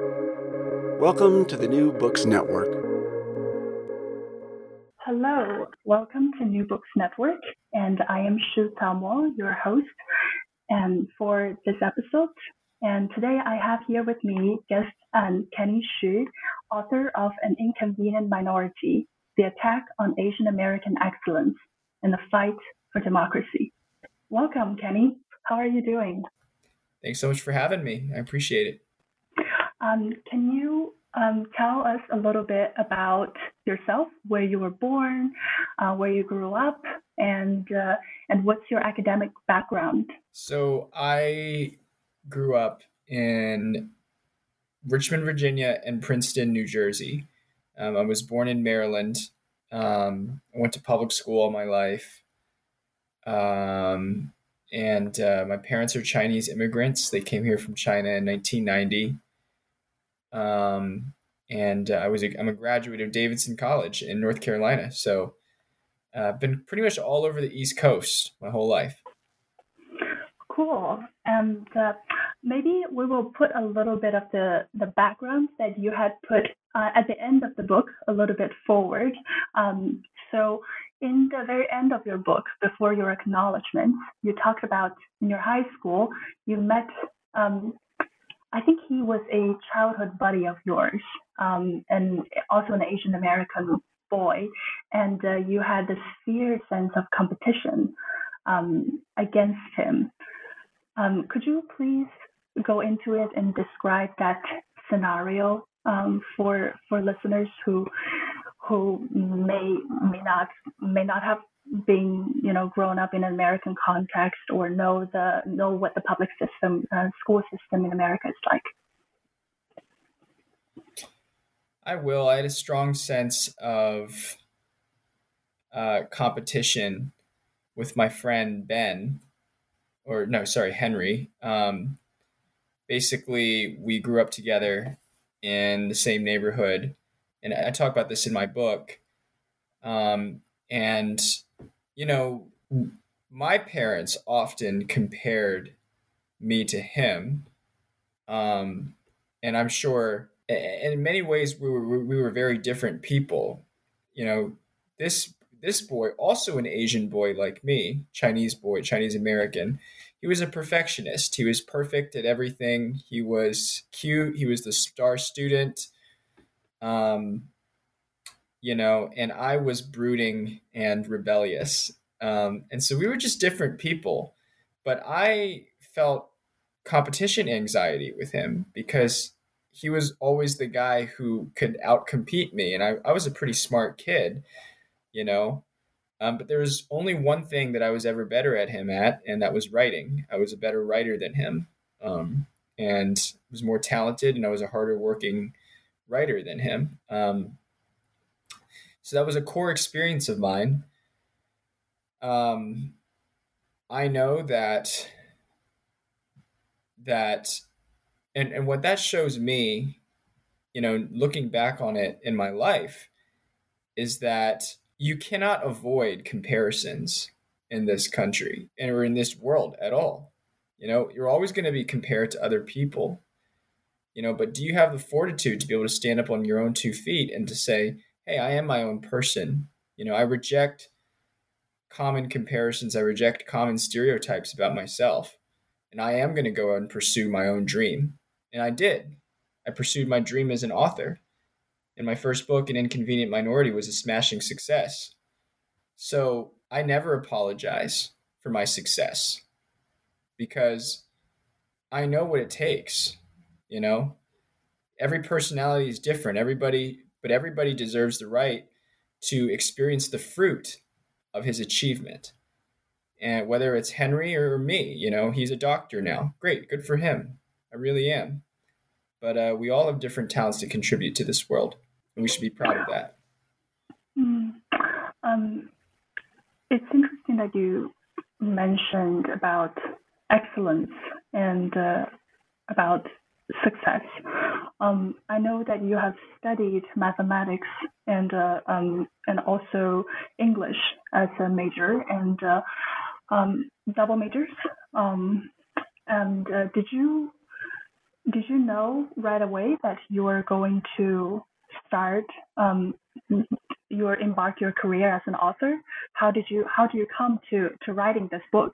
Welcome to the New Books Network. Hello, welcome to New Books Network, and I am Shu Tamo, your host, and for this episode. And today I have here with me guest um, Kenny Xu, author of An Inconvenient Minority: The Attack on Asian American Excellence and the Fight for Democracy. Welcome, Kenny. How are you doing? Thanks so much for having me. I appreciate it. Um, can you um, tell us a little bit about yourself, where you were born, uh, where you grew up, and uh, and what's your academic background? So I grew up in Richmond, Virginia, and Princeton, New Jersey. Um, I was born in Maryland. Um, I went to public school all my life. Um, and uh, my parents are Chinese immigrants. They came here from China in 1990. Um, and uh, I was a, I'm a graduate of Davidson College in North Carolina. So uh, I've been pretty much all over the East Coast my whole life. Cool. And uh, maybe we will put a little bit of the, the background that you had put uh, at the end of the book a little bit forward. Um, so in the very end of your book, before your acknowledgments, you talked about in your high school, you met um, I think he was a childhood buddy of yours, um, and also an Asian American boy, and uh, you had this fierce sense of competition um, against him. Um, could you please go into it and describe that scenario um, for for listeners who who may may not may not have being you know grown up in an American context or know the know what the public system uh, school system in America is like? I will. I had a strong sense of uh, competition with my friend Ben, or no, sorry, Henry. Um, basically, we grew up together in the same neighborhood, and I talk about this in my book. Um, and you know, my parents often compared me to him. Um, and I'm sure in many ways we were, we were very different people. You know, this, this boy, also an Asian boy like me, Chinese boy, Chinese American, he was a perfectionist. He was perfect at everything. He was cute. He was the star student. Um, you know, and I was brooding and rebellious. Um, and so we were just different people. But I felt competition anxiety with him because he was always the guy who could outcompete me. And I, I was a pretty smart kid, you know. Um, but there was only one thing that I was ever better at him at, and that was writing. I was a better writer than him, um, and was more talented, and I was a harder working writer than him. Um, so that was a core experience of mine. Um, I know that that and and what that shows me, you know, looking back on it in my life, is that you cannot avoid comparisons in this country and or in this world at all. You know, you're always going to be compared to other people. You know, but do you have the fortitude to be able to stand up on your own two feet and to say, hey, I am my own person. You know, I reject common comparisons, I reject common stereotypes about myself. And I am going to go and pursue my own dream. And I did. I pursued my dream as an author. And my first book, An Inconvenient Minority, was a smashing success. So I never apologize for my success because I know what it takes. You know, every personality is different. Everybody but everybody deserves the right to experience the fruit of his achievement. And whether it's Henry or me, you know, he's a doctor now. Great, good for him. I really am. But uh, we all have different talents to contribute to this world, and we should be proud of that. Mm. Um, it's interesting that you mentioned about excellence and uh, about success. Um, I know that you have studied mathematics and uh, um, and also English as a major and uh, um, double majors. Um, and uh, did you did you know right away that you were going to start um, your embark your career as an author? How did you how do you come to to writing this book?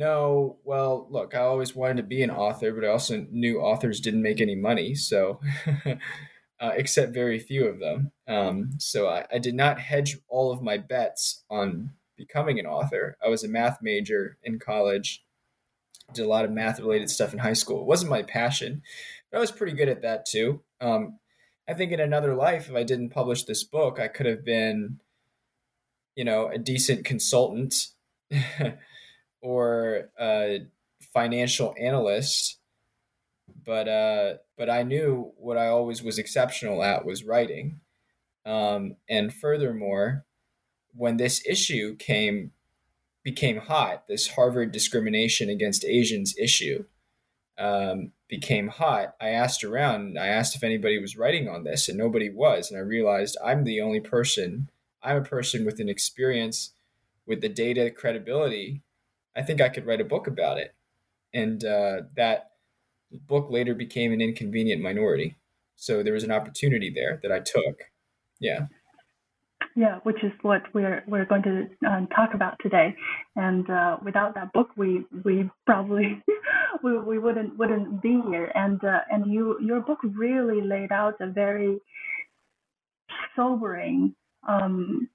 No, well, look, I always wanted to be an author, but I also knew authors didn't make any money, so uh, except very few of them. Um, so I, I did not hedge all of my bets on becoming an author. I was a math major in college, did a lot of math related stuff in high school. It wasn't my passion, but I was pretty good at that too. Um, I think in another life, if I didn't publish this book, I could have been, you know, a decent consultant or a financial analyst. But uh, but I knew what I always was exceptional at was writing. Um, and furthermore, when this issue came became hot, this Harvard discrimination against Asians issue, um, became hot, I asked around. I asked if anybody was writing on this, and nobody was. And I realized I'm the only person. I'm a person with an experience, with the data credibility. I think I could write a book about it, and uh, that book later became an inconvenient minority. So there was an opportunity there that I took. Yeah. Yeah, which is what we're we're going to um, talk about today. And uh, without that book, we we probably we, we wouldn't wouldn't be here. And uh, and you your book really laid out a very sobering um,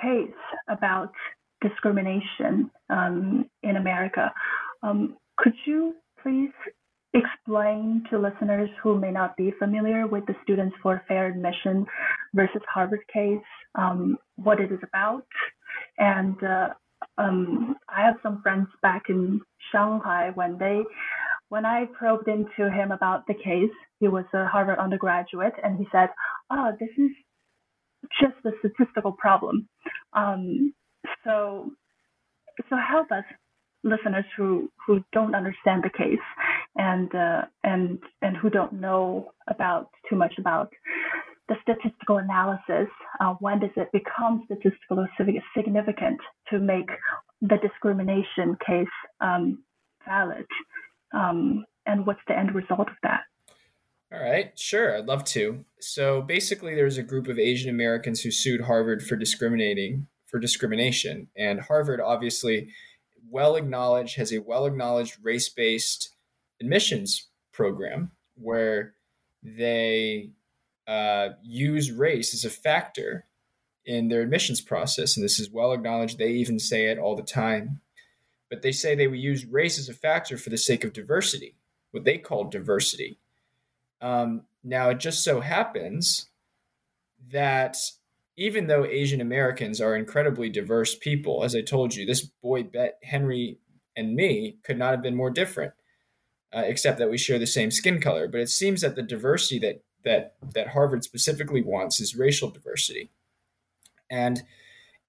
case about discrimination um, in America. Um, could you please explain to listeners who may not be familiar with the Students for Fair Admission versus Harvard case um, what it is about. And uh, um, I have some friends back in Shanghai when they when I probed into him about the case, he was a Harvard undergraduate, and he said, "Oh, this is just a statistical problem." Um, so, so help us listeners who who don't understand the case and uh, and and who don't know about too much about the statistical analysis. Uh, when does it become statistically significant to make the discrimination case um, valid? Um, and what's the end result of that? All right, sure, I'd love to. So basically, there's a group of Asian Americans who sued Harvard for discriminating for discrimination, and Harvard obviously well acknowledged has a well acknowledged race based admissions program where they uh, use race as a factor in their admissions process. And this is well acknowledged. They even say it all the time. But they say they would use race as a factor for the sake of diversity, what they call diversity. Um, now, it just so happens that even though Asian Americans are incredibly diverse people, as I told you, this boy, Bet Henry, and me could not have been more different, uh, except that we share the same skin color. But it seems that the diversity that that that Harvard specifically wants is racial diversity. And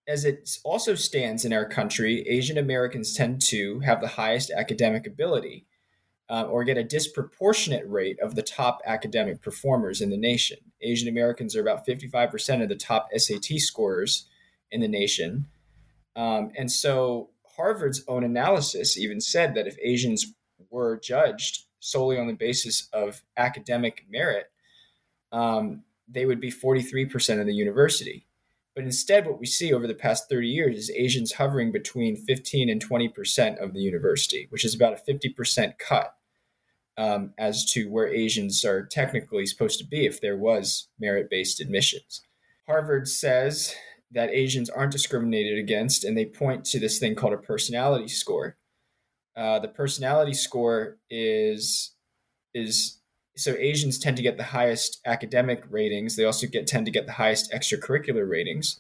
as it also stands in our country, Asian Americans tend to have the highest academic ability uh, or get a disproportionate rate of the top academic performers in the nation. Asian Americans are about 55% of the top SAT scorers in the nation. Um, and so Harvard's own analysis even said that if Asians were judged solely on the basis of academic merit, um, they would be 43% of the university. But instead, what we see over the past 30 years is Asians hovering between 15 and 20% of the university, which is about a 50% cut um, as to where Asians are technically supposed to be if there was merit based admissions. Harvard says that Asians aren't discriminated against, and they point to this thing called a personality score. Uh, the personality score is is so Asians tend to get the highest academic ratings. They also get tend to get the highest extracurricular ratings.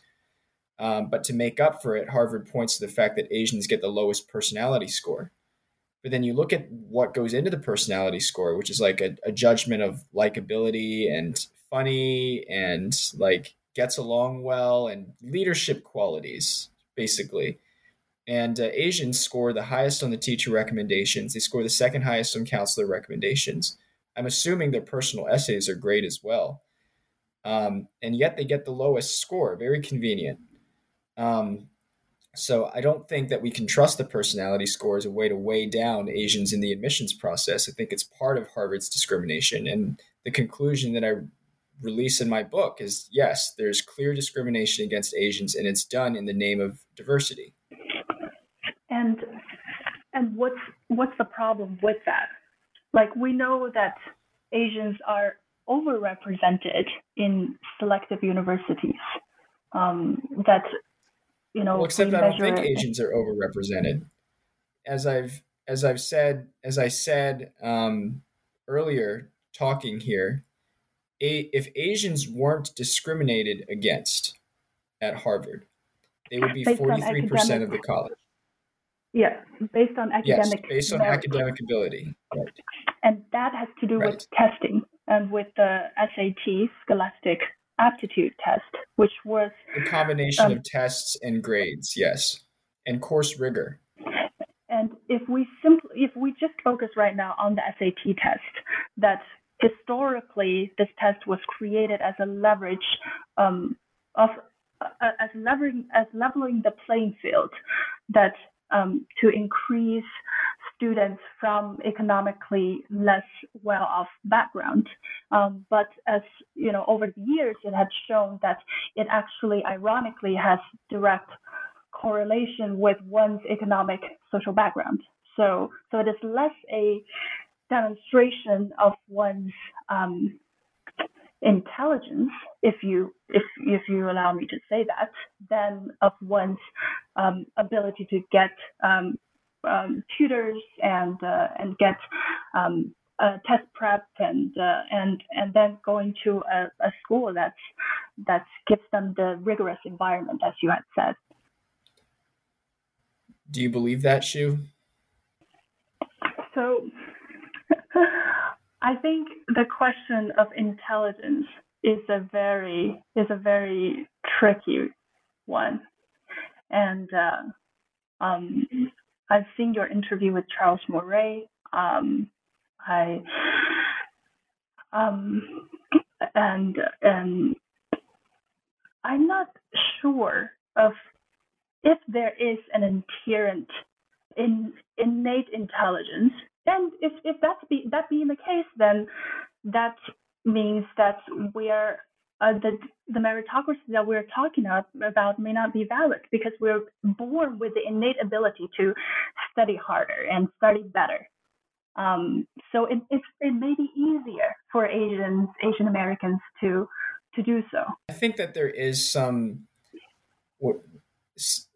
Um, but to make up for it, Harvard points to the fact that Asians get the lowest personality score. But then you look at what goes into the personality score, which is like a, a judgment of likability and funny and like gets along well and leadership qualities, basically. And uh, Asians score the highest on the teacher recommendations. They score the second highest on counselor recommendations. I'm assuming their personal essays are great as well. Um, and yet they get the lowest score. Very convenient. Um, So I don't think that we can trust the personality score as a way to weigh down Asians in the admissions process. I think it's part of Harvard's discrimination. And the conclusion that I release in my book is yes, there's clear discrimination against Asians, and it's done in the name of diversity. And and what's what's the problem with that? Like we know that Asians are overrepresented in selective universities. Um, that you know, well, except I don't think Asians are overrepresented. As I've as I've said as I said um, earlier, talking here, a, if Asians weren't discriminated against at Harvard, they would be forty three percent of the college. Yeah, based on academic. Yes, based on merit. academic ability. Right. And that has to do right. with testing and with the SAT, Scholastic aptitude test, which was a combination um, of tests and grades, yes, and course rigor. And if we simply, if we just focus right now on the SAT test, that historically this test was created as a leverage um, of uh, as leveling as leveling the playing field, that um, to increase students from economically less well-off background. Um, but as you know, over the years, it had shown that it actually, ironically, has direct correlation with one's economic social background. So, so it is less a demonstration of one's um, intelligence, if you if if you allow me to say that, than of one's um, ability to get um, um, tutors and uh, and get um, test prep and uh, and and then going to a, a school that's that gives them the rigorous environment, as you had said. Do you believe that, Shu? So, I think the question of intelligence is a very is a very tricky one, and uh, um, I've seen your interview with Charles Murray. Um, I um, and and I'm not sure of if there is an inherent in, innate intelligence. And if, if that's be, that being the case, then that means that we're uh, the the meritocracy that we're talking about may not be valid because we're born with the innate ability to study harder and study better. Um, so it, it it may be easier for Asians Asian Americans to to do so. I think that there is some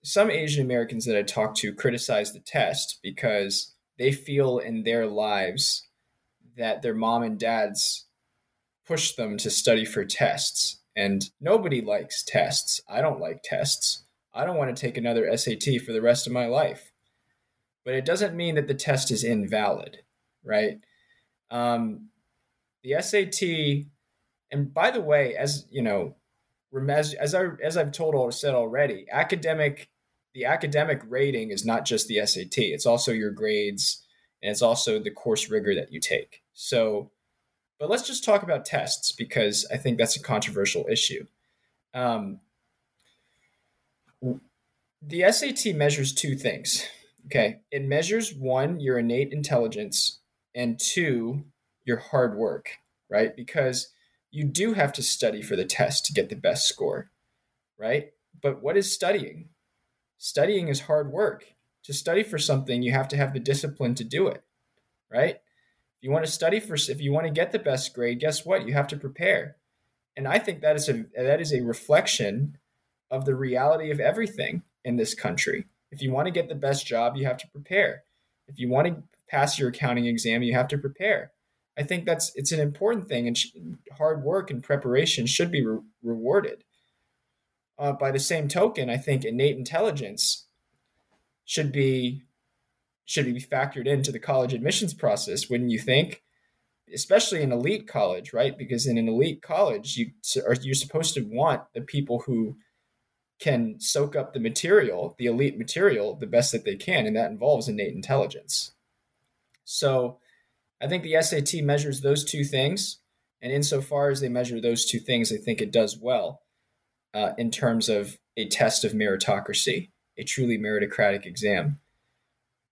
some Asian Americans that I talk to criticize the test because they feel in their lives that their mom and dads push them to study for tests. And nobody likes tests. I don't like tests. I don't want to take another SAT for the rest of my life. But it doesn't mean that the test is invalid, right? Um, the SAT, and by the way, as you know, as as I as I've told or said already, academic the academic rating is not just the SAT; it's also your grades and it's also the course rigor that you take. So but let's just talk about tests because I think that's a controversial issue. Um, the SAT measures two things. Okay. It measures one, your innate intelligence, and two, your hard work, right? Because you do have to study for the test to get the best score, right? But what is studying? Studying is hard work. To study for something, you have to have the discipline to do it, right? You want to study for if you want to get the best grade guess what? You have to prepare. And i think that is a that is a reflection of the reality of everything in this country. If you want to get the best job you have to prepare. If you want to pass your accounting exam you have to prepare. I think that's it's an important thing and hard work and preparation should be re- rewarded. Uh, by the same token i think innate intelligence should be should be factored into the college admissions process, wouldn't you think? Especially in elite college, right? Because in an elite college, you are you're supposed to want the people who can soak up the material, the elite material, the best that they can, and that involves innate intelligence. So, I think the SAT measures those two things, and insofar as they measure those two things, I think it does well uh, in terms of a test of meritocracy. a truly meritocratic exam.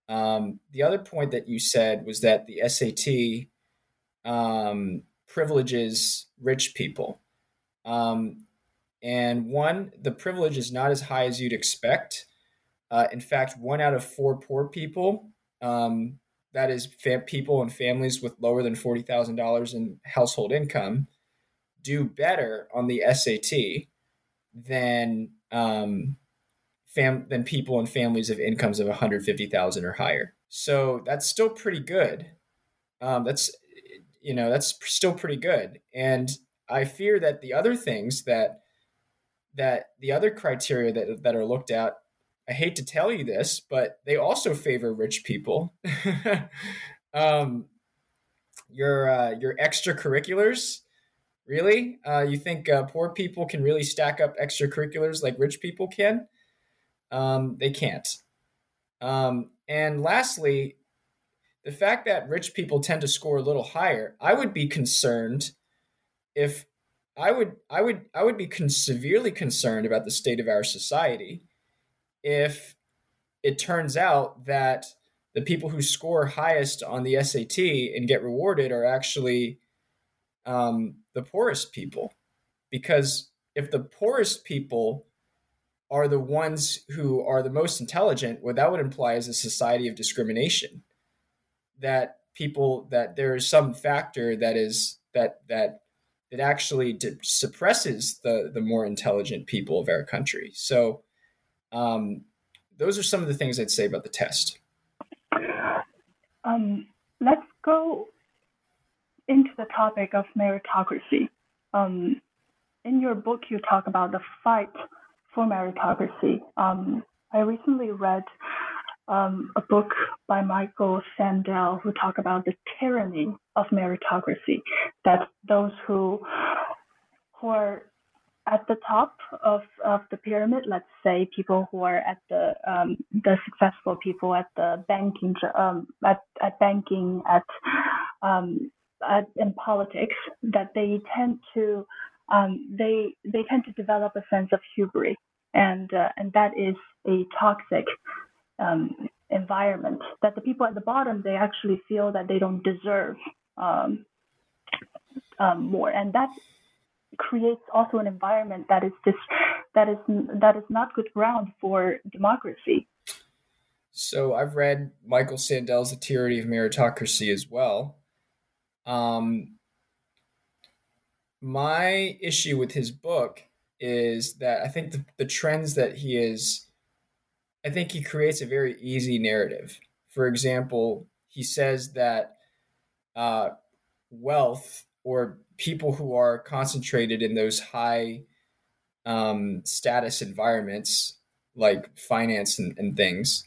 Um, the other point that you said was that the SAT um, privileges rich people. Um, and one, the privilege is not as high as you'd expect. Uh, in fact, one out of four poor people, um, that is, fam- people and families with lower than $40,000 in household income, do better on the SAT than um, fam- than people and families of incomes of 150,000 or higher. So that's still pretty good. Um, that's you know that's still pretty good, and I fear that the other things that that the other criteria that that are looked at. I hate to tell you this, but they also favor rich people. um, your uh, your extracurriculars Really? Uh, you think uh, poor people can really stack up extracurriculars like rich people can? Um, they can't. Um, and lastly, the fact that rich people tend to score a little higher, I would be concerned if I would I would I would be con- severely concerned about the state of our society if it turns out that the people who score highest on the SAT and get rewarded are actually um, the poorest people. Because if the poorest people are the ones who are the most intelligent, what that would imply is a society of discrimination. That people that there is some factor that is that that that actually suppresses the the more intelligent people of our country. So, um, those are some of the things I'd say about the test. Um, let's go into the topic of meritocracy. Um, in your book, you talk about the fight for meritocracy. Um, I recently read um, a book by Michael Sandel who talk about the tyranny of meritocracy. That those who who are at the top of, of the pyramid, let's say people who are at the um, the successful people at the banking um, at, at banking at um, uh, in politics that they tend to um, they they tend to develop a sense of hubris, and uh, and that is a toxic um, environment. That the people at the bottom they actually feel that they don't deserve um, um more, and that creates also an environment that is just that is that is not good ground for democracy. So I've read Michael Sandel's The Tyranny of Meritocracy as well. Um, my issue with his book is that I think the, the trends that he is, I think he creates a very easy narrative. For example, he says that uh, wealth or people who are concentrated in those high um, status environments like finance and, and things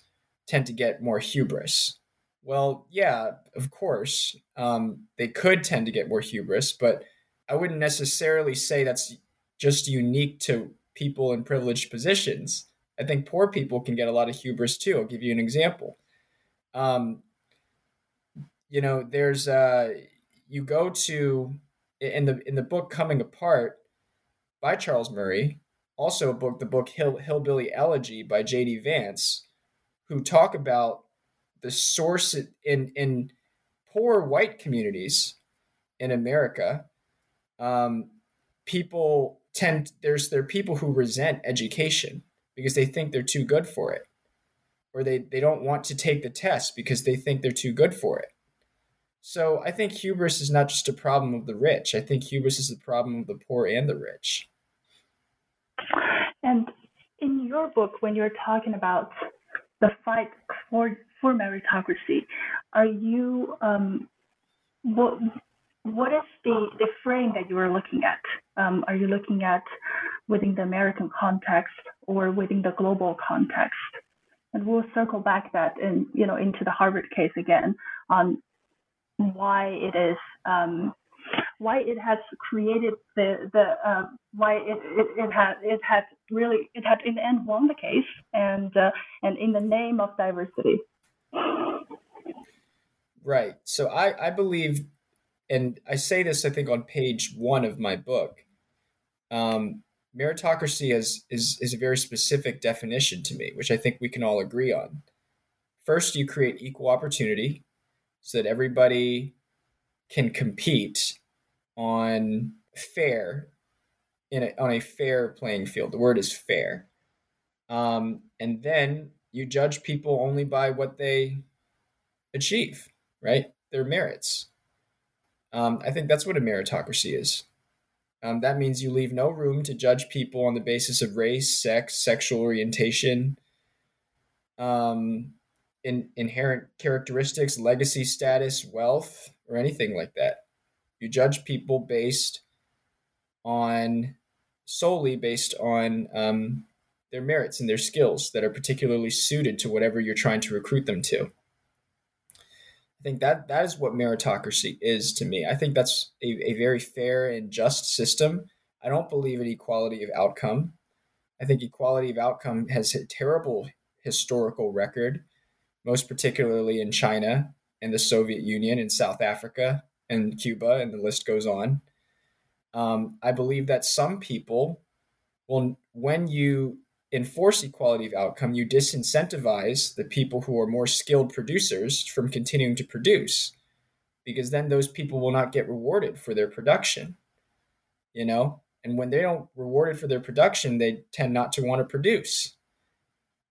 tend to get more hubris well, yeah, of course. Um, they could tend to get more hubris, but I wouldn't necessarily say that's just unique to people in privileged positions. I think poor people can get a lot of hubris too. I'll give you an example. Um, you know, there's uh, you go to in the in the book Coming Apart by Charles Murray, also a book, the book Hill, Hillbilly Elegy by J.D. Vance, who talk about the source in in poor white communities in America, um, people tend there's there are people who resent education because they think they're too good for it, or they they don't want to take the test because they think they're too good for it. So I think hubris is not just a problem of the rich. I think hubris is a problem of the poor and the rich. And in your book, when you're talking about the fight for for meritocracy, are you um, what what is the, the frame that you are looking at? Um, are you looking at within the American context or within the global context? And we'll circle back that in you know into the Harvard case again on why it is um, why it has created the the uh, why it, it it had it had really it had in the end won the case and uh, and in the name of diversity. Right. So I I believe, and I say this I think on page one of my book. Um, meritocracy is, is, is a very specific definition to me, which I think we can all agree on. First, you create equal opportunity so that everybody can compete on fair in a, on a fair playing field. The word is fair. Um, and then you judge people only by what they achieve, right? Their merits. Um, I think that's what a meritocracy is. Um, that means you leave no room to judge people on the basis of race, sex, sexual orientation, um, in, inherent characteristics, legacy status, wealth, or anything like that. You judge people based on solely based on um, their merits and their skills that are particularly suited to whatever you're trying to recruit them to. Think that that is what meritocracy is to me. I think that's a, a very fair and just system. I don't believe in equality of outcome. I think equality of outcome has a terrible historical record most particularly in China and the Soviet Union and South Africa and Cuba, and the list goes on. Um, I believe that some people will, when you enforce equality of outcome, you disincentivize the people who are more skilled producers from continuing to produce, because then those people will not get rewarded for their production. You know, and when they don't rewarded for their production, they tend not to want to produce.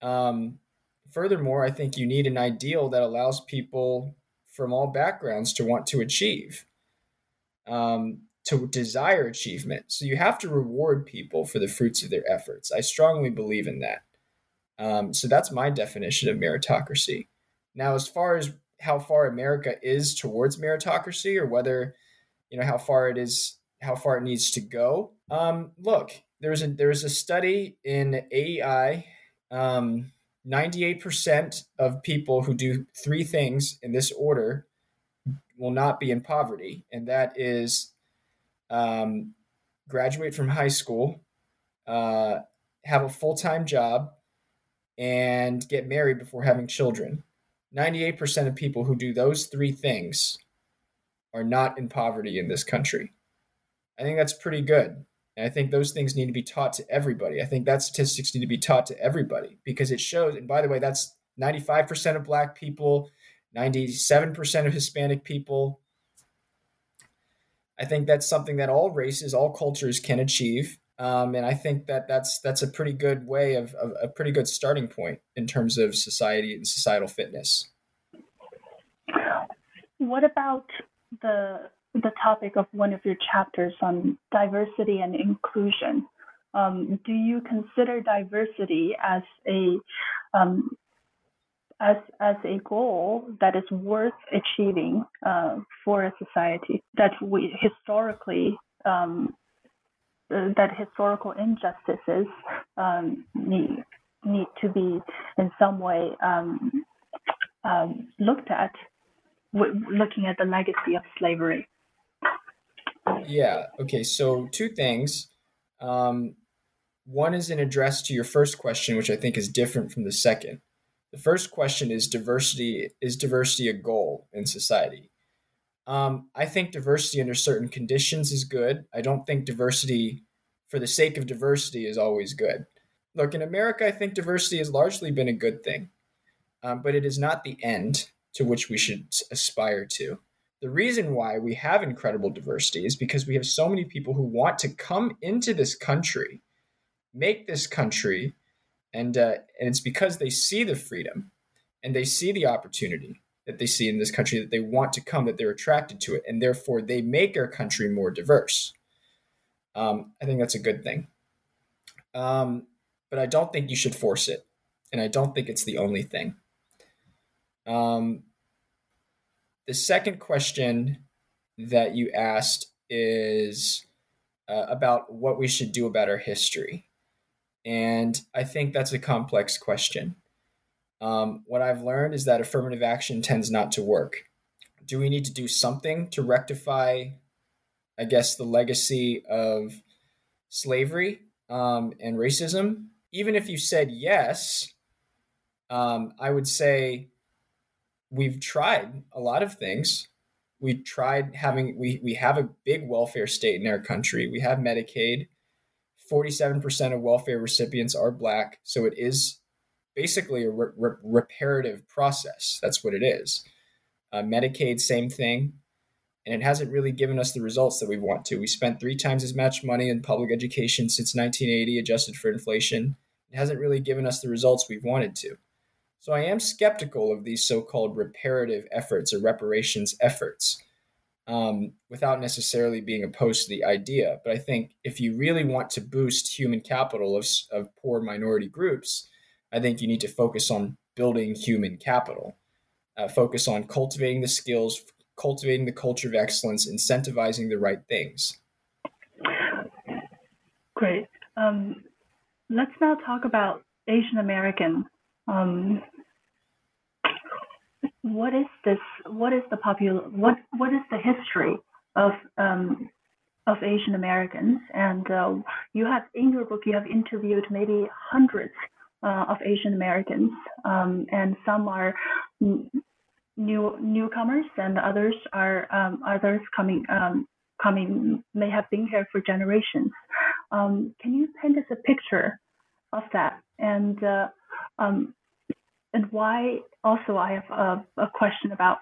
Um, furthermore, I think you need an ideal that allows people from all backgrounds to want to achieve, um, to desire achievement. So you have to reward people for the fruits of their efforts. I strongly believe in that. Um, so that's my definition of meritocracy. Now, as far as how far America is towards meritocracy, or whether you know how far it is, how far it needs to go. Um, look, there's a there's a study in AEI um, 98% of people who do three things in this order will not be in poverty, and that is um, graduate from high school, uh, have a full time job, and get married before having children. 98% of people who do those three things are not in poverty in this country. I think that's pretty good. And I think those things need to be taught to everybody. I think that statistics need to be taught to everybody because it shows, and by the way, that's 95% of black people, 97% of Hispanic people. I think that's something that all races, all cultures can achieve. Um, and I think that that's that's a pretty good way of, of a pretty good starting point in terms of society and societal fitness. What about the the topic of one of your chapters on diversity and inclusion. Um, do you consider diversity as a um, as as a goal that is worth achieving uh, for a society that we historically um, that historical injustices um, need need to be in some way um, um, looked at, looking at the legacy of slavery. Yeah. Okay. So two things. Um, one is an address to your first question, which I think is different from the second. The first question is diversity. Is diversity a goal in society? Um, I think diversity under certain conditions is good. I don't think diversity for the sake of diversity is always good. Look, in America, I think diversity has largely been a good thing, um, but it is not the end to which we should aspire to. The reason why we have incredible diversity is because we have so many people who want to come into this country, make this country, and uh, and it's because they see the freedom and they see the opportunity that they see in this country that they want to come, that they're attracted to it, and therefore they make our country more diverse. Um, I think that's a good thing. Um, but I don't think you should force it, and I don't think it's the only thing. Um, the second question that you asked is uh, about what we should do about our history. And I think that's a complex question. Um, what I've learned is that affirmative action tends not to work. Do we need to do something to rectify, I guess, the legacy of slavery um, and racism? Even if you said yes, um, I would say we've tried a lot of things. We tried having we we have a big welfare state in our country. We have Medicaid. 47% of welfare recipients are black. So it is basically a re- re- reparative process. That's what it is. Uh, Medicaid, same thing. And it hasn't really given us the results that we want to. We spent three times as much money in public education since 1980, adjusted for inflation. It hasn't really given us the results we've wanted to. So I am skeptical of these so called reparative efforts or reparations efforts um, without necessarily being opposed to the idea. But I think if you really want to boost human capital of, of poor minority groups, I think you need to focus on building human capital, uh, focus on cultivating the skills, cultivating the culture of excellence, incentivizing the right things. Great. Um, let's now talk about Asian American. Um, what is this? What is the popular? What what is the history of um, of Asian Americans? And uh, you have in your book, you have interviewed maybe hundreds uh, of Asian Americans, um, and some are new newcomers, and others are um, others coming um, coming may have been here for generations. Um, can you paint us a picture of that? And uh, um, and why also I have a, a question about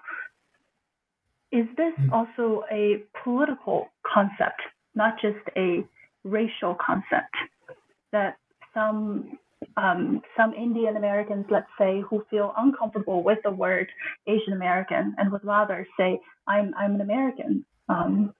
is this hmm. also a political concept, not just a racial concept that some um, some Indian Americans, let's say, who feel uncomfortable with the word Asian American and would rather say, I'm, I'm an American. Um,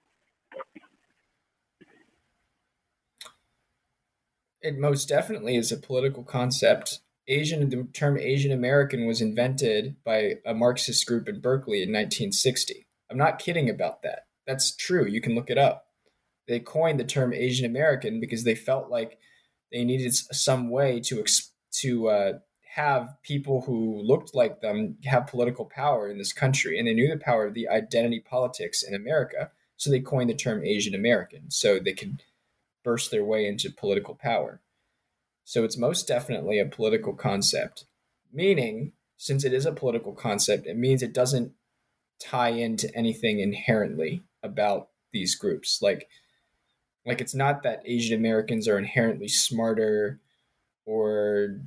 it most definitely is a political concept Asian, the term Asian American was invented by a Marxist group in Berkeley in 1960. I'm not kidding about that. That's true. You can look it up. They coined the term Asian American because they felt like they needed some way to to uh, have people who looked like them have political power in this country, and they knew the power of the identity politics in America. So they coined the term Asian American, so they could burst their way into political power. So it's most definitely a political concept, meaning, since it is a political concept, it means it doesn't tie into anything inherently about these groups. Like, like it's not that Asian Americans are inherently smarter or,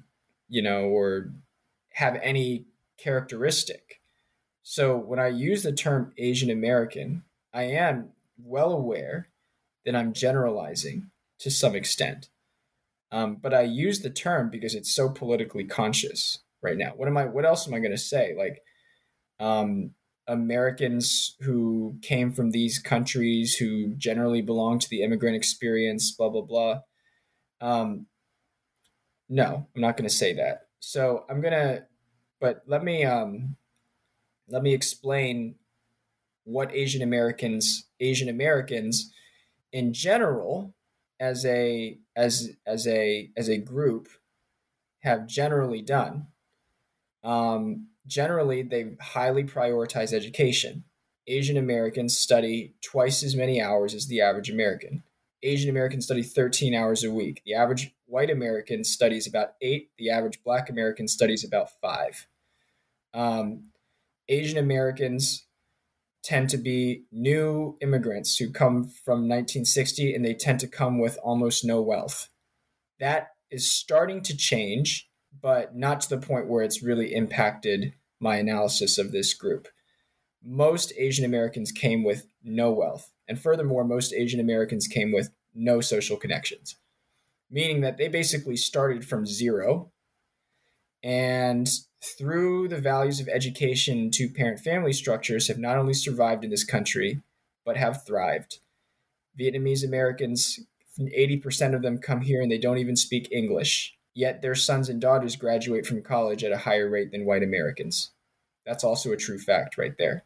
you know, or have any characteristic. So when I use the term Asian American, I am well aware that I'm generalizing to some extent. Um, but I use the term because it's so politically conscious right now. What am I? What else am I going to say? Like, um, Americans who came from these countries who generally belong to the immigrant experience, blah blah blah. Um, no, I'm not going to say that. So I'm gonna, but let me um, let me explain what Asian Americans, Asian Americans in general, as a as as a as a group have generally done. Um, generally, they highly prioritize education. Asian Americans study twice as many hours as the average American. Asian Americans study 13 hours a week. The average white American studies about eight. The average black American studies about five. Um, Asian Americans tend to be new immigrants who come from 1960 and they tend to come with almost no wealth. That is starting to change, but not to the point where it's really impacted my analysis of this group. Most Asian Americans came with no wealth. And furthermore, most Asian Americans came with no social connections, meaning that they basically started from zero and through the values of education, two parent family structures have not only survived in this country, but have thrived. Vietnamese Americans, 80% of them come here and they don't even speak English, yet their sons and daughters graduate from college at a higher rate than white Americans. That's also a true fact right there.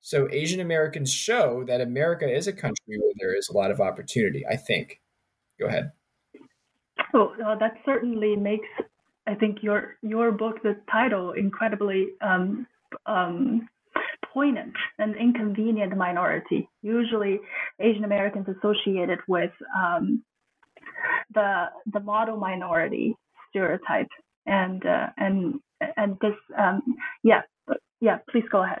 So Asian Americans show that America is a country where there is a lot of opportunity, I think. Go ahead. Oh, uh, that certainly makes I think your your book, the title, incredibly um, um, poignant and inconvenient minority. Usually, Asian Americans associated with um, the the model minority stereotype, and uh, and and this um, yeah yeah. Please go ahead.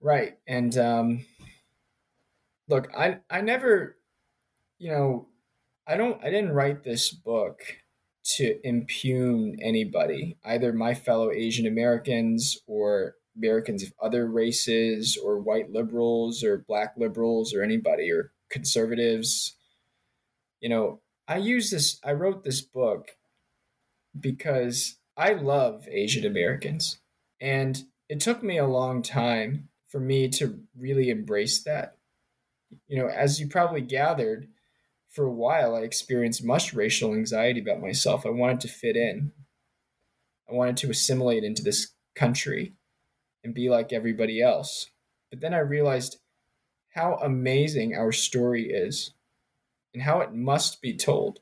Right, and um, look, I I never, you know, I don't I didn't write this book to impugn anybody, either my fellow Asian Americans or Americans of other races or white liberals or black liberals or anybody or conservatives. You know, I use this I wrote this book because I love Asian Americans. And it took me a long time for me to really embrace that. You know, as you probably gathered, for a while, I experienced much racial anxiety about myself. I wanted to fit in, I wanted to assimilate into this country and be like everybody else. But then I realized how amazing our story is and how it must be told.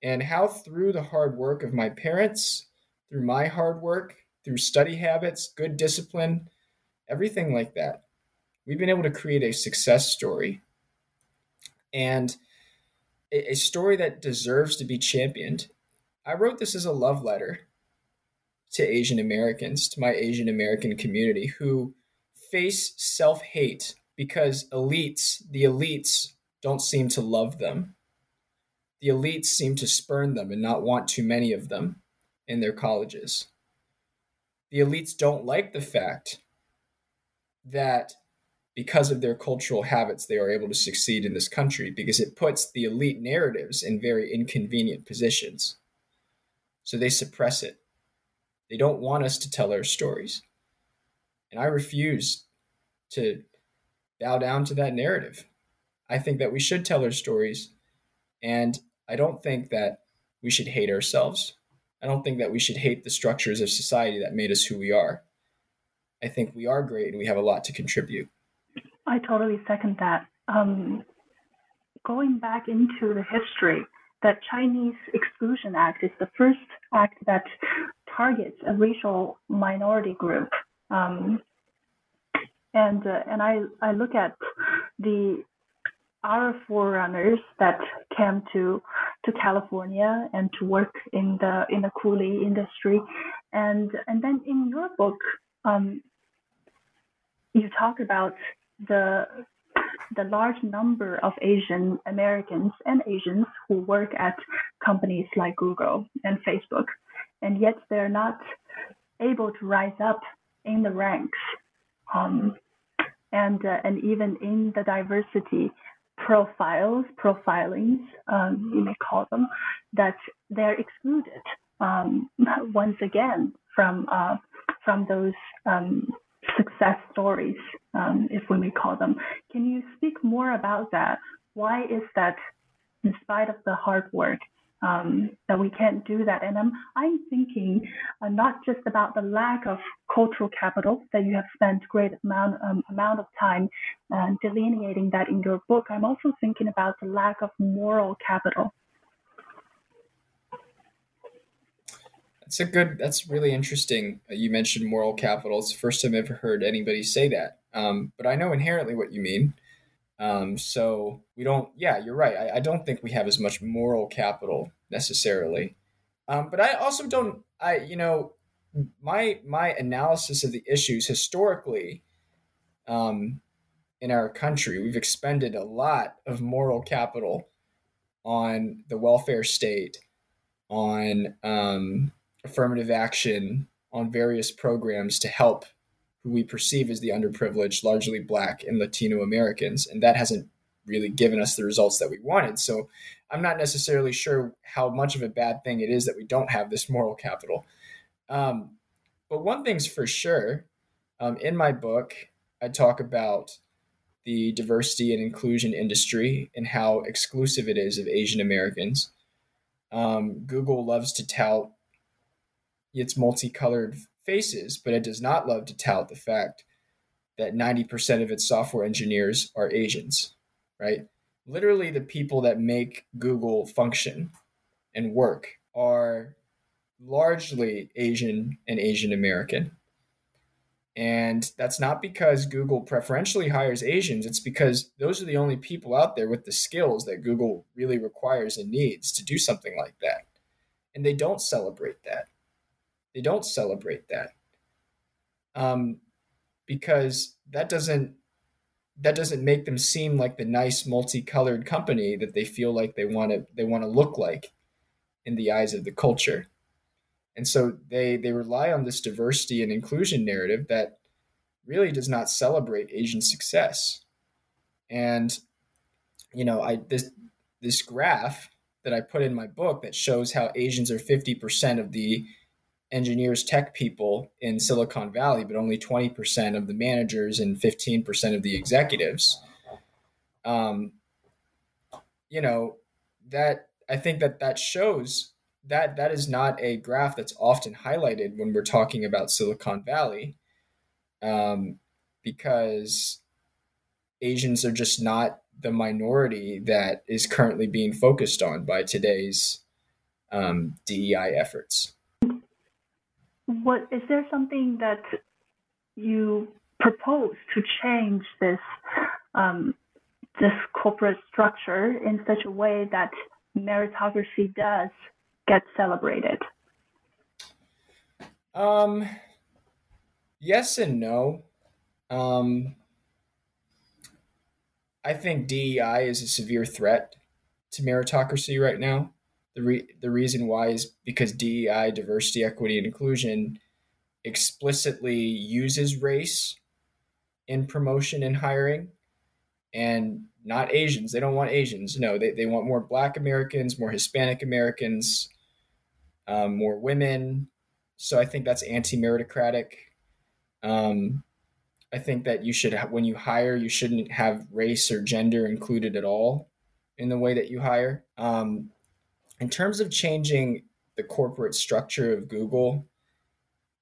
And how, through the hard work of my parents, through my hard work, through study habits, good discipline, everything like that, we've been able to create a success story. And a, story that deserves to be championed. I wrote this as a love letter to Asian Americans, to my Asian American community who face self hate because elites, the elites, don't seem to love them. The elites seem to spurn them and not want too many of them in their colleges. The elites don't like the fact that because of their cultural habits, they are able to succeed in this country because it puts the elite narratives in very inconvenient positions. So they suppress it. They don't want us to tell our stories. And I refuse to bow down to that narrative. I think that we should tell our stories. And I don't think that we should hate ourselves. I don't think that we should hate the structures of society that made us who we are. I think we are great and we have a lot to contribute. I totally second that. Um, going back into the history, that Chinese Exclusion Act is the first act that targets a racial minority group. Um, and uh, and I, I look at the our forerunners that came to to California and to work in the in the coolie industry, and and then in your book, um, you talk about the the large number of Asian Americans and Asians who work at companies like Google and Facebook, and yet they're not able to rise up in the ranks, um, and uh, and even in the diversity profiles, profilings, um, you may call them, that they're excluded um, once again from uh, from those um, success stories, um, if we may call them. Can you speak more about that? Why is that, in spite of the hard work, um, that we can't do that? And I'm, I'm thinking uh, not just about the lack of cultural capital that you have spent great amount um, amount of time uh, delineating that in your book. I'm also thinking about the lack of moral capital That's a good. That's really interesting. Uh, you mentioned moral capital. It's the first time I've ever heard anybody say that. Um, but I know inherently what you mean. Um, so we don't. Yeah, you're right. I, I, don't think we have as much moral capital necessarily. Um, but I also don't. I you know my my analysis of the issues historically um, in our country, we've expended a lot of moral capital on the welfare state, on um, affirmative action on various programs to help who we perceive as the underprivileged, largely Black and Latino Americans, and that hasn't really given us the results that we wanted. So I'm not necessarily sure how much of a bad thing it is that we don't have this moral capital. Um, but one thing's for sure um, in my book, I talk about the diversity and inclusion industry and how exclusive it is of Asian Americans. Um, Google loves to tout its multicolored faces, but it does not love to tout the fact that 90% of its software engineers are Asians, right? Literally, the people that make Google function and work are largely Asian and Asian American. And that's not because Google preferentially hires Asians, it's because those are the only people out there with the skills that Google really requires and needs to do something like that. And they don't celebrate that. They don't celebrate that um, because that doesn't that doesn't make them seem like the nice multicolored company that they feel like they want to they want to look like in the eyes of the culture. And so they they rely on this diversity and inclusion narrative that really does not celebrate asian success. And you know i this this graph that i put in my book that shows how asians are 50% of the engineers, tech people in Silicon Valley, but only 20% of the managers and 15% of the executives. Um, you know, that I think that that shows that that is not a graph that's often highlighted when we're talking about Silicon Valley, um, because Asians are just not the minority that is currently being focused on by today's um, DEI efforts what is there something that you propose to change this um, this corporate structure in such a way that meritocracy does get celebrated? Um, yes and no. Um, I think DEI is a severe threat to meritocracy right now. The, re- the reason why is because DEI, diversity, equity, and inclusion, explicitly uses race in promotion and hiring and not Asians. They don't want Asians. No, they, they want more Black Americans, more Hispanic Americans, um, more women. So I think that's anti meritocratic. Um, I think that you should, when you hire, you shouldn't have race or gender included at all in the way that you hire. Um, in terms of changing the corporate structure of Google,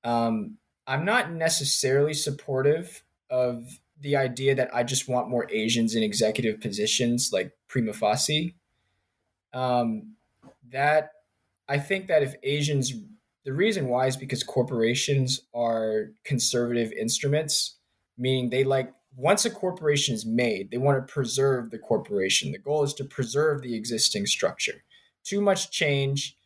um, I'm not necessarily supportive of the idea that I just want more Asians in executive positions, like prima facie. Um, that I think that if Asians, the reason why is because corporations are conservative instruments, meaning they like once a corporation is made, they want to preserve the corporation. The goal is to preserve the existing structure too much change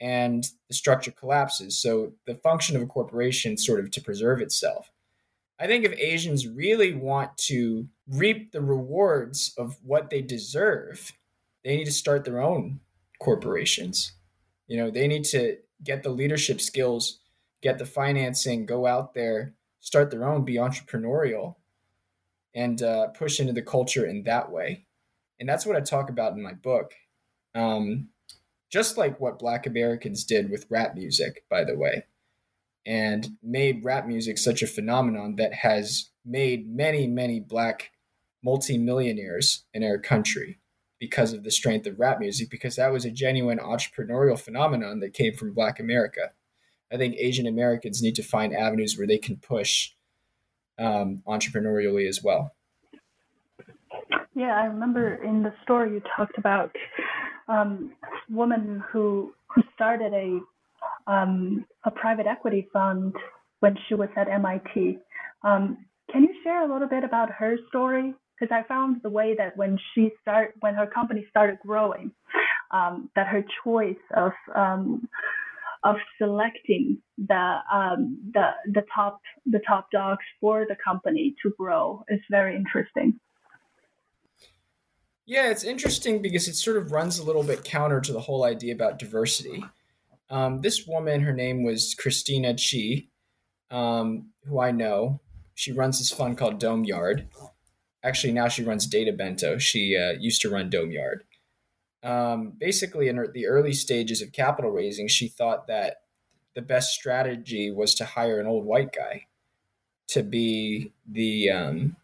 and the structure collapses. So the function of a corporation sort of to preserve itself. I think if Asians really want to reap the rewards of what they deserve, they need to start their own corporations. You know, they need to get the leadership skills, get the financing, go out there, start their own, be entrepreneurial, and uh, push into the culture in that way. And that's what I talk about in my book. Um, just like what black Americans did with rap music, by the way, and made rap music such a phenomenon that has made many, many black multimillionaires in our country because of the strength of rap music, because that was a genuine entrepreneurial phenomenon that came from black America. I think Asian Americans need to find avenues where they can push um, entrepreneurially as well. Yeah, I remember in the story you talked about um, woman who who started a um, a private equity fund when she was at MIT. Um, can you share a little bit about her story? Because I found the way that when she start when her company started growing, um, that her choice of um, of selecting the um, the the top the top dogs for the company to grow is very interesting. Yeah, it's interesting because it sort of runs a little bit counter to the whole idea about diversity. Um, this woman, her name was Christina Qi, um, who I know. She runs this fund called Domeyard. Actually, now she runs Databento. She uh, used to run Domeyard. Um, basically, in the early stages of capital raising, she thought that the best strategy was to hire an old white guy to be the um,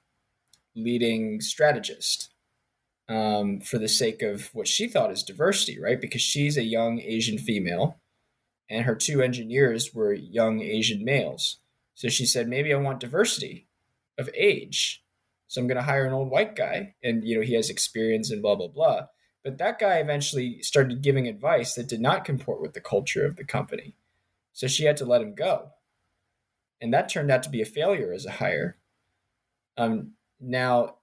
leading strategist um, for the sake of what she thought is diversity, right? Because she's a young Asian female and her two engineers were young Asian males. So she said, maybe I want diversity of age. So I'm going to hire an old white guy and, you know, he has experience and blah, blah, blah. But that guy eventually started giving advice that did not comport with the culture of the company. So she had to let him go. And that turned out to be a failure as a hire. Um, now,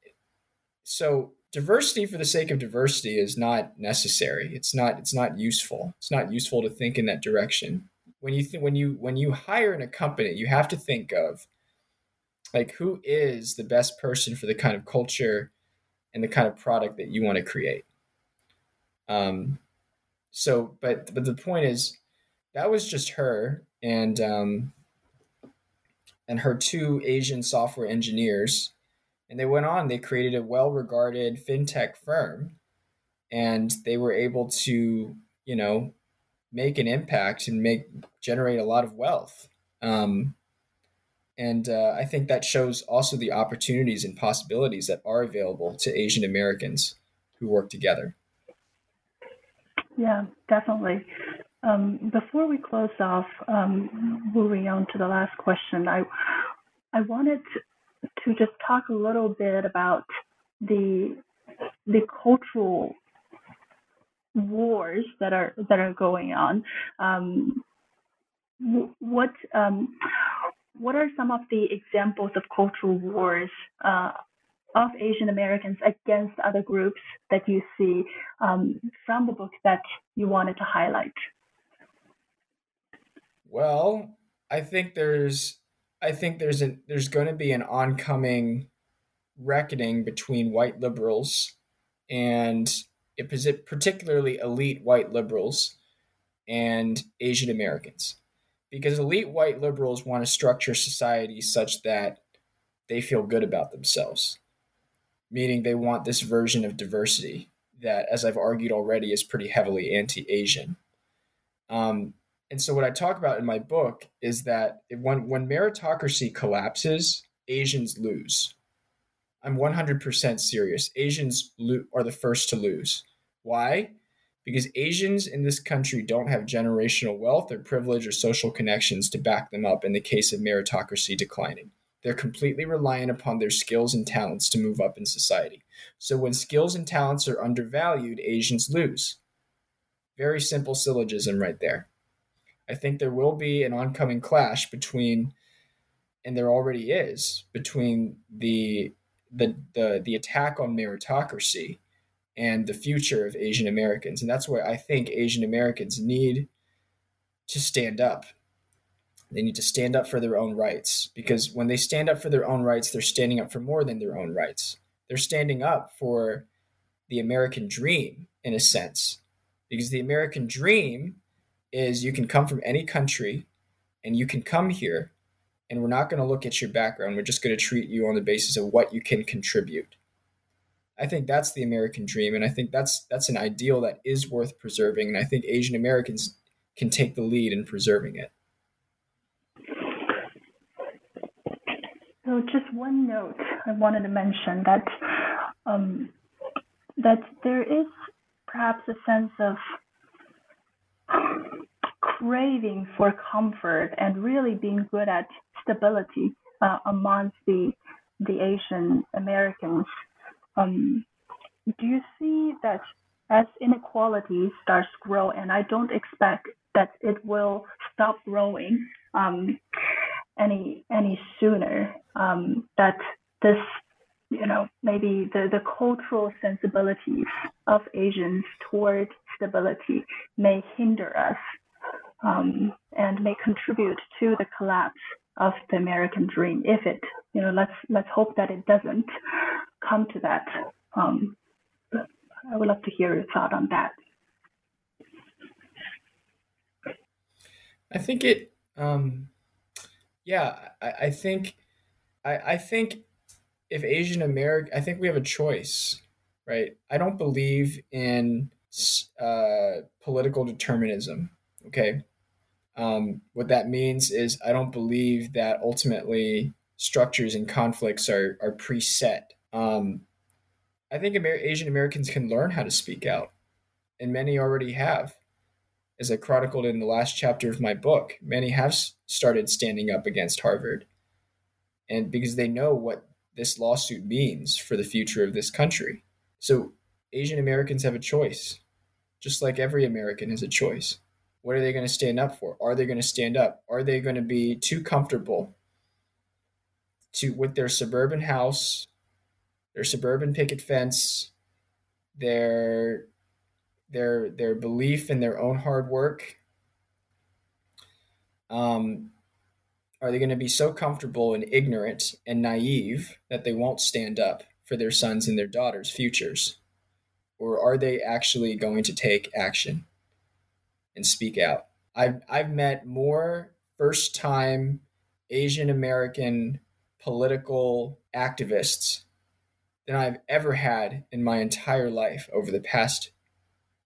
so diversity for the sake of diversity is not necessary. It's not it's not useful. It's not useful to think in that direction. When you th- when you when you hire in a company, you have to think of like who is the best person for the kind of culture and the kind of product that you want to create um so but but the point is that was just her and um and her two asian software engineers and they went on they created a well-regarded fintech firm and they were able to you know make an impact and make generate a lot of wealth um, and uh, I think that shows also the opportunities and possibilities that are available to Asian Americans who work together. Yeah, definitely. Um, before we close off, um, moving on to the last question, I I wanted to just talk a little bit about the the cultural wars that are that are going on. Um, what um, what are some of the examples of cultural wars uh, of Asian Americans against other groups that you see um, from the book that you wanted to highlight? Well, I think there's I think there's a there's going to be an oncoming reckoning between white liberals and particularly elite white liberals and Asian Americans because elite white liberals want to structure society such that they feel good about themselves, meaning they want this version of diversity that, as I've argued already, is pretty heavily anti Asian. Um, and so, what I talk about in my book is that when, when meritocracy collapses, Asians lose. I'm 100% serious. Asians lo- are the first to lose. Why? because Asians in this country don't have generational wealth or privilege or social connections to back them up in the case of meritocracy declining. They're completely reliant upon their skills and talents to move up in society. So when skills and talents are undervalued, Asians lose. Very simple syllogism right there. I think there will be an oncoming clash between, and there already is, between the the the, the attack on meritocracy and the future of Asian Americans. And that's why I think Asian Americans need to stand up. They need to stand up for their own rights because when they stand up for their own rights, they're standing up for more than their own rights. They're standing up for the American dream in a sense because the American dream is you can come from any country and you can come here and we're not going to look at your background. We're just going to treat you on the basis of what you can contribute. I think that's the American dream, and I think that's that's an ideal that is worth preserving. And I think Asian Americans can take the lead in preserving it. So, just one note I wanted to mention that um, that there is perhaps a sense of craving for comfort and really being good at stability uh, amongst the the Asian Americans. Um, do you see that as inequality starts to grow, and I don't expect that it will stop growing um, any any sooner, um, that this you know maybe the, the cultural sensibilities of Asians toward stability may hinder us um, and may contribute to the collapse of the American dream. If it, you know, let's let's hope that it doesn't come to that. Um, I would love to hear your thought on that. I think it. Um, yeah, I, I think. I, I think if Asian American, I think we have a choice, right? I don't believe in uh, political determinism. Okay, um, what that means is I don't believe that ultimately structures and conflicts are are preset um, I think Amer- Asian Americans can learn how to speak out, and many already have. As I chronicled in the last chapter of my book, many have started standing up against Harvard, and because they know what this lawsuit means for the future of this country. So Asian Americans have a choice, just like every American has a choice. What are they going to stand up for? Are they going to stand up? Are they going to be too comfortable to with their suburban house their suburban picket fence, their their their belief in their own hard work, um, Are they going to be so comfortable and ignorant and naive that they won't stand up for their sons and their daughters' futures? Or are they actually going to take action and speak out? I've, I've met more first time Asian American political activists than I've ever had in my entire life over the past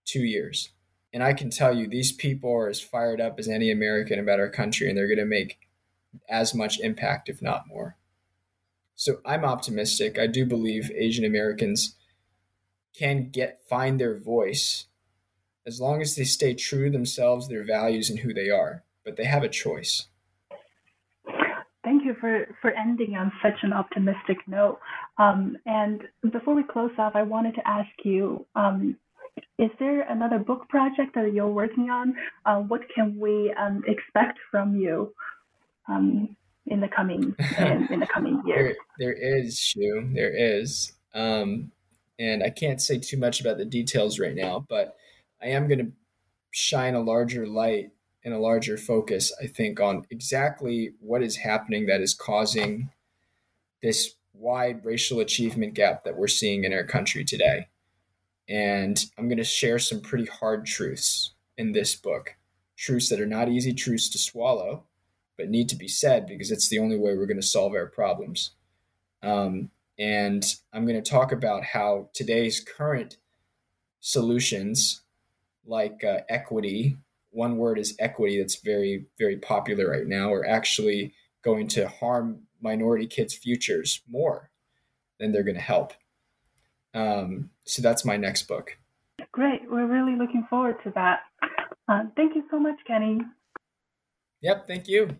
two years. And I can tell you, these people are as fired up as any American about our country, and they're going to make as much impact, if not more. So I'm optimistic. I do believe Asian Americans can get find their voice as long as they stay true to themselves, their values, and who they are. But they have a choice. Thank you for, for ending on such an optimistic note. Um, and before we close off, I wanted to ask you um, is there another book project that you're working on? Uh, what can we um, expect from you um, in the coming in, in the coming years? there, there is, Shu. There is, um, and I can't say too much about the details right now, but I am going to shine a larger light and a larger focus, I think, on exactly what is happening that is causing this wide racial achievement gap that we're seeing in our country today. And I'm going to share some pretty hard truths in this book. Truths that are not easy truths to swallow, but need to be said because it's the only way we're going to solve our problems. Um, and I'm going to talk about how today's current solutions, like uh, equity, one word is equity that's very, very popular right now, are actually going to harm minority kids' futures more than they're going to help. Um, so that's my next book. Great. We're really looking forward to that. Uh, thank you so much, Kenny. Yep. Thank you.